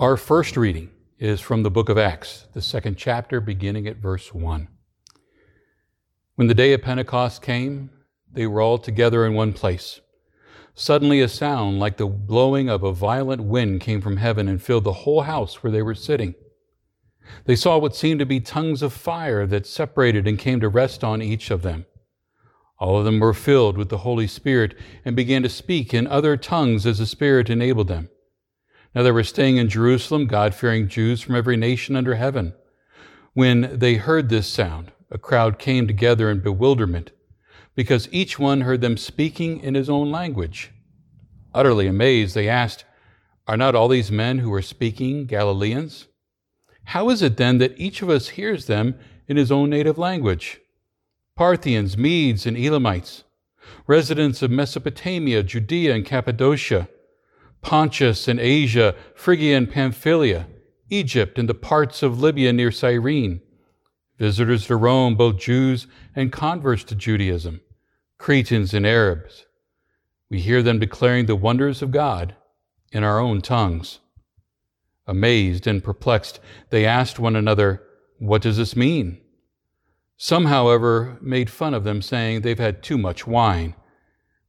Our first reading is from the book of Acts, the second chapter, beginning at verse 1. When the day of Pentecost came, they were all together in one place. Suddenly, a sound like the blowing of a violent wind came from heaven and filled the whole house where they were sitting. They saw what seemed to be tongues of fire that separated and came to rest on each of them. All of them were filled with the Holy Spirit and began to speak in other tongues as the Spirit enabled them. Now they were staying in Jerusalem, God fearing Jews from every nation under heaven. When they heard this sound, a crowd came together in bewilderment, because each one heard them speaking in his own language. Utterly amazed, they asked, Are not all these men who are speaking Galileans? How is it then that each of us hears them in his own native language? Parthians, Medes, and Elamites, residents of Mesopotamia, Judea, and Cappadocia, Pontus and Asia, Phrygia and Pamphylia, Egypt, and the parts of Libya near Cyrene, visitors to Rome, both Jews and converts to Judaism, Cretans and Arabs. We hear them declaring the wonders of God in our own tongues. Amazed and perplexed, they asked one another, What does this mean? Some, however, made fun of them, saying they've had too much wine.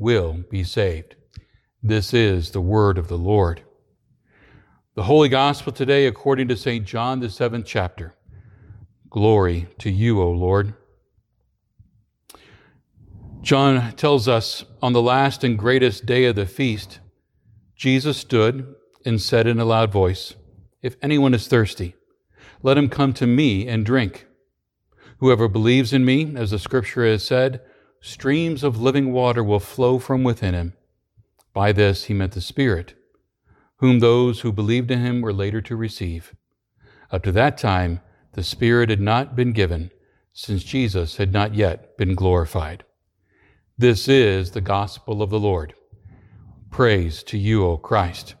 will be saved. This is the word of the Lord. The Holy Gospel today, according to St. John, the seventh chapter. Glory to you, O Lord. John tells us on the last and greatest day of the feast, Jesus stood and said in a loud voice, If anyone is thirsty, let him come to me and drink. Whoever believes in me, as the scripture has said, streams of living water will flow from within him. By this he meant the Spirit, whom those who believed in him were later to receive. Up to that time, the Spirit had not been given, since Jesus had not yet been glorified. This is the gospel of the Lord. Praise to you, O Christ.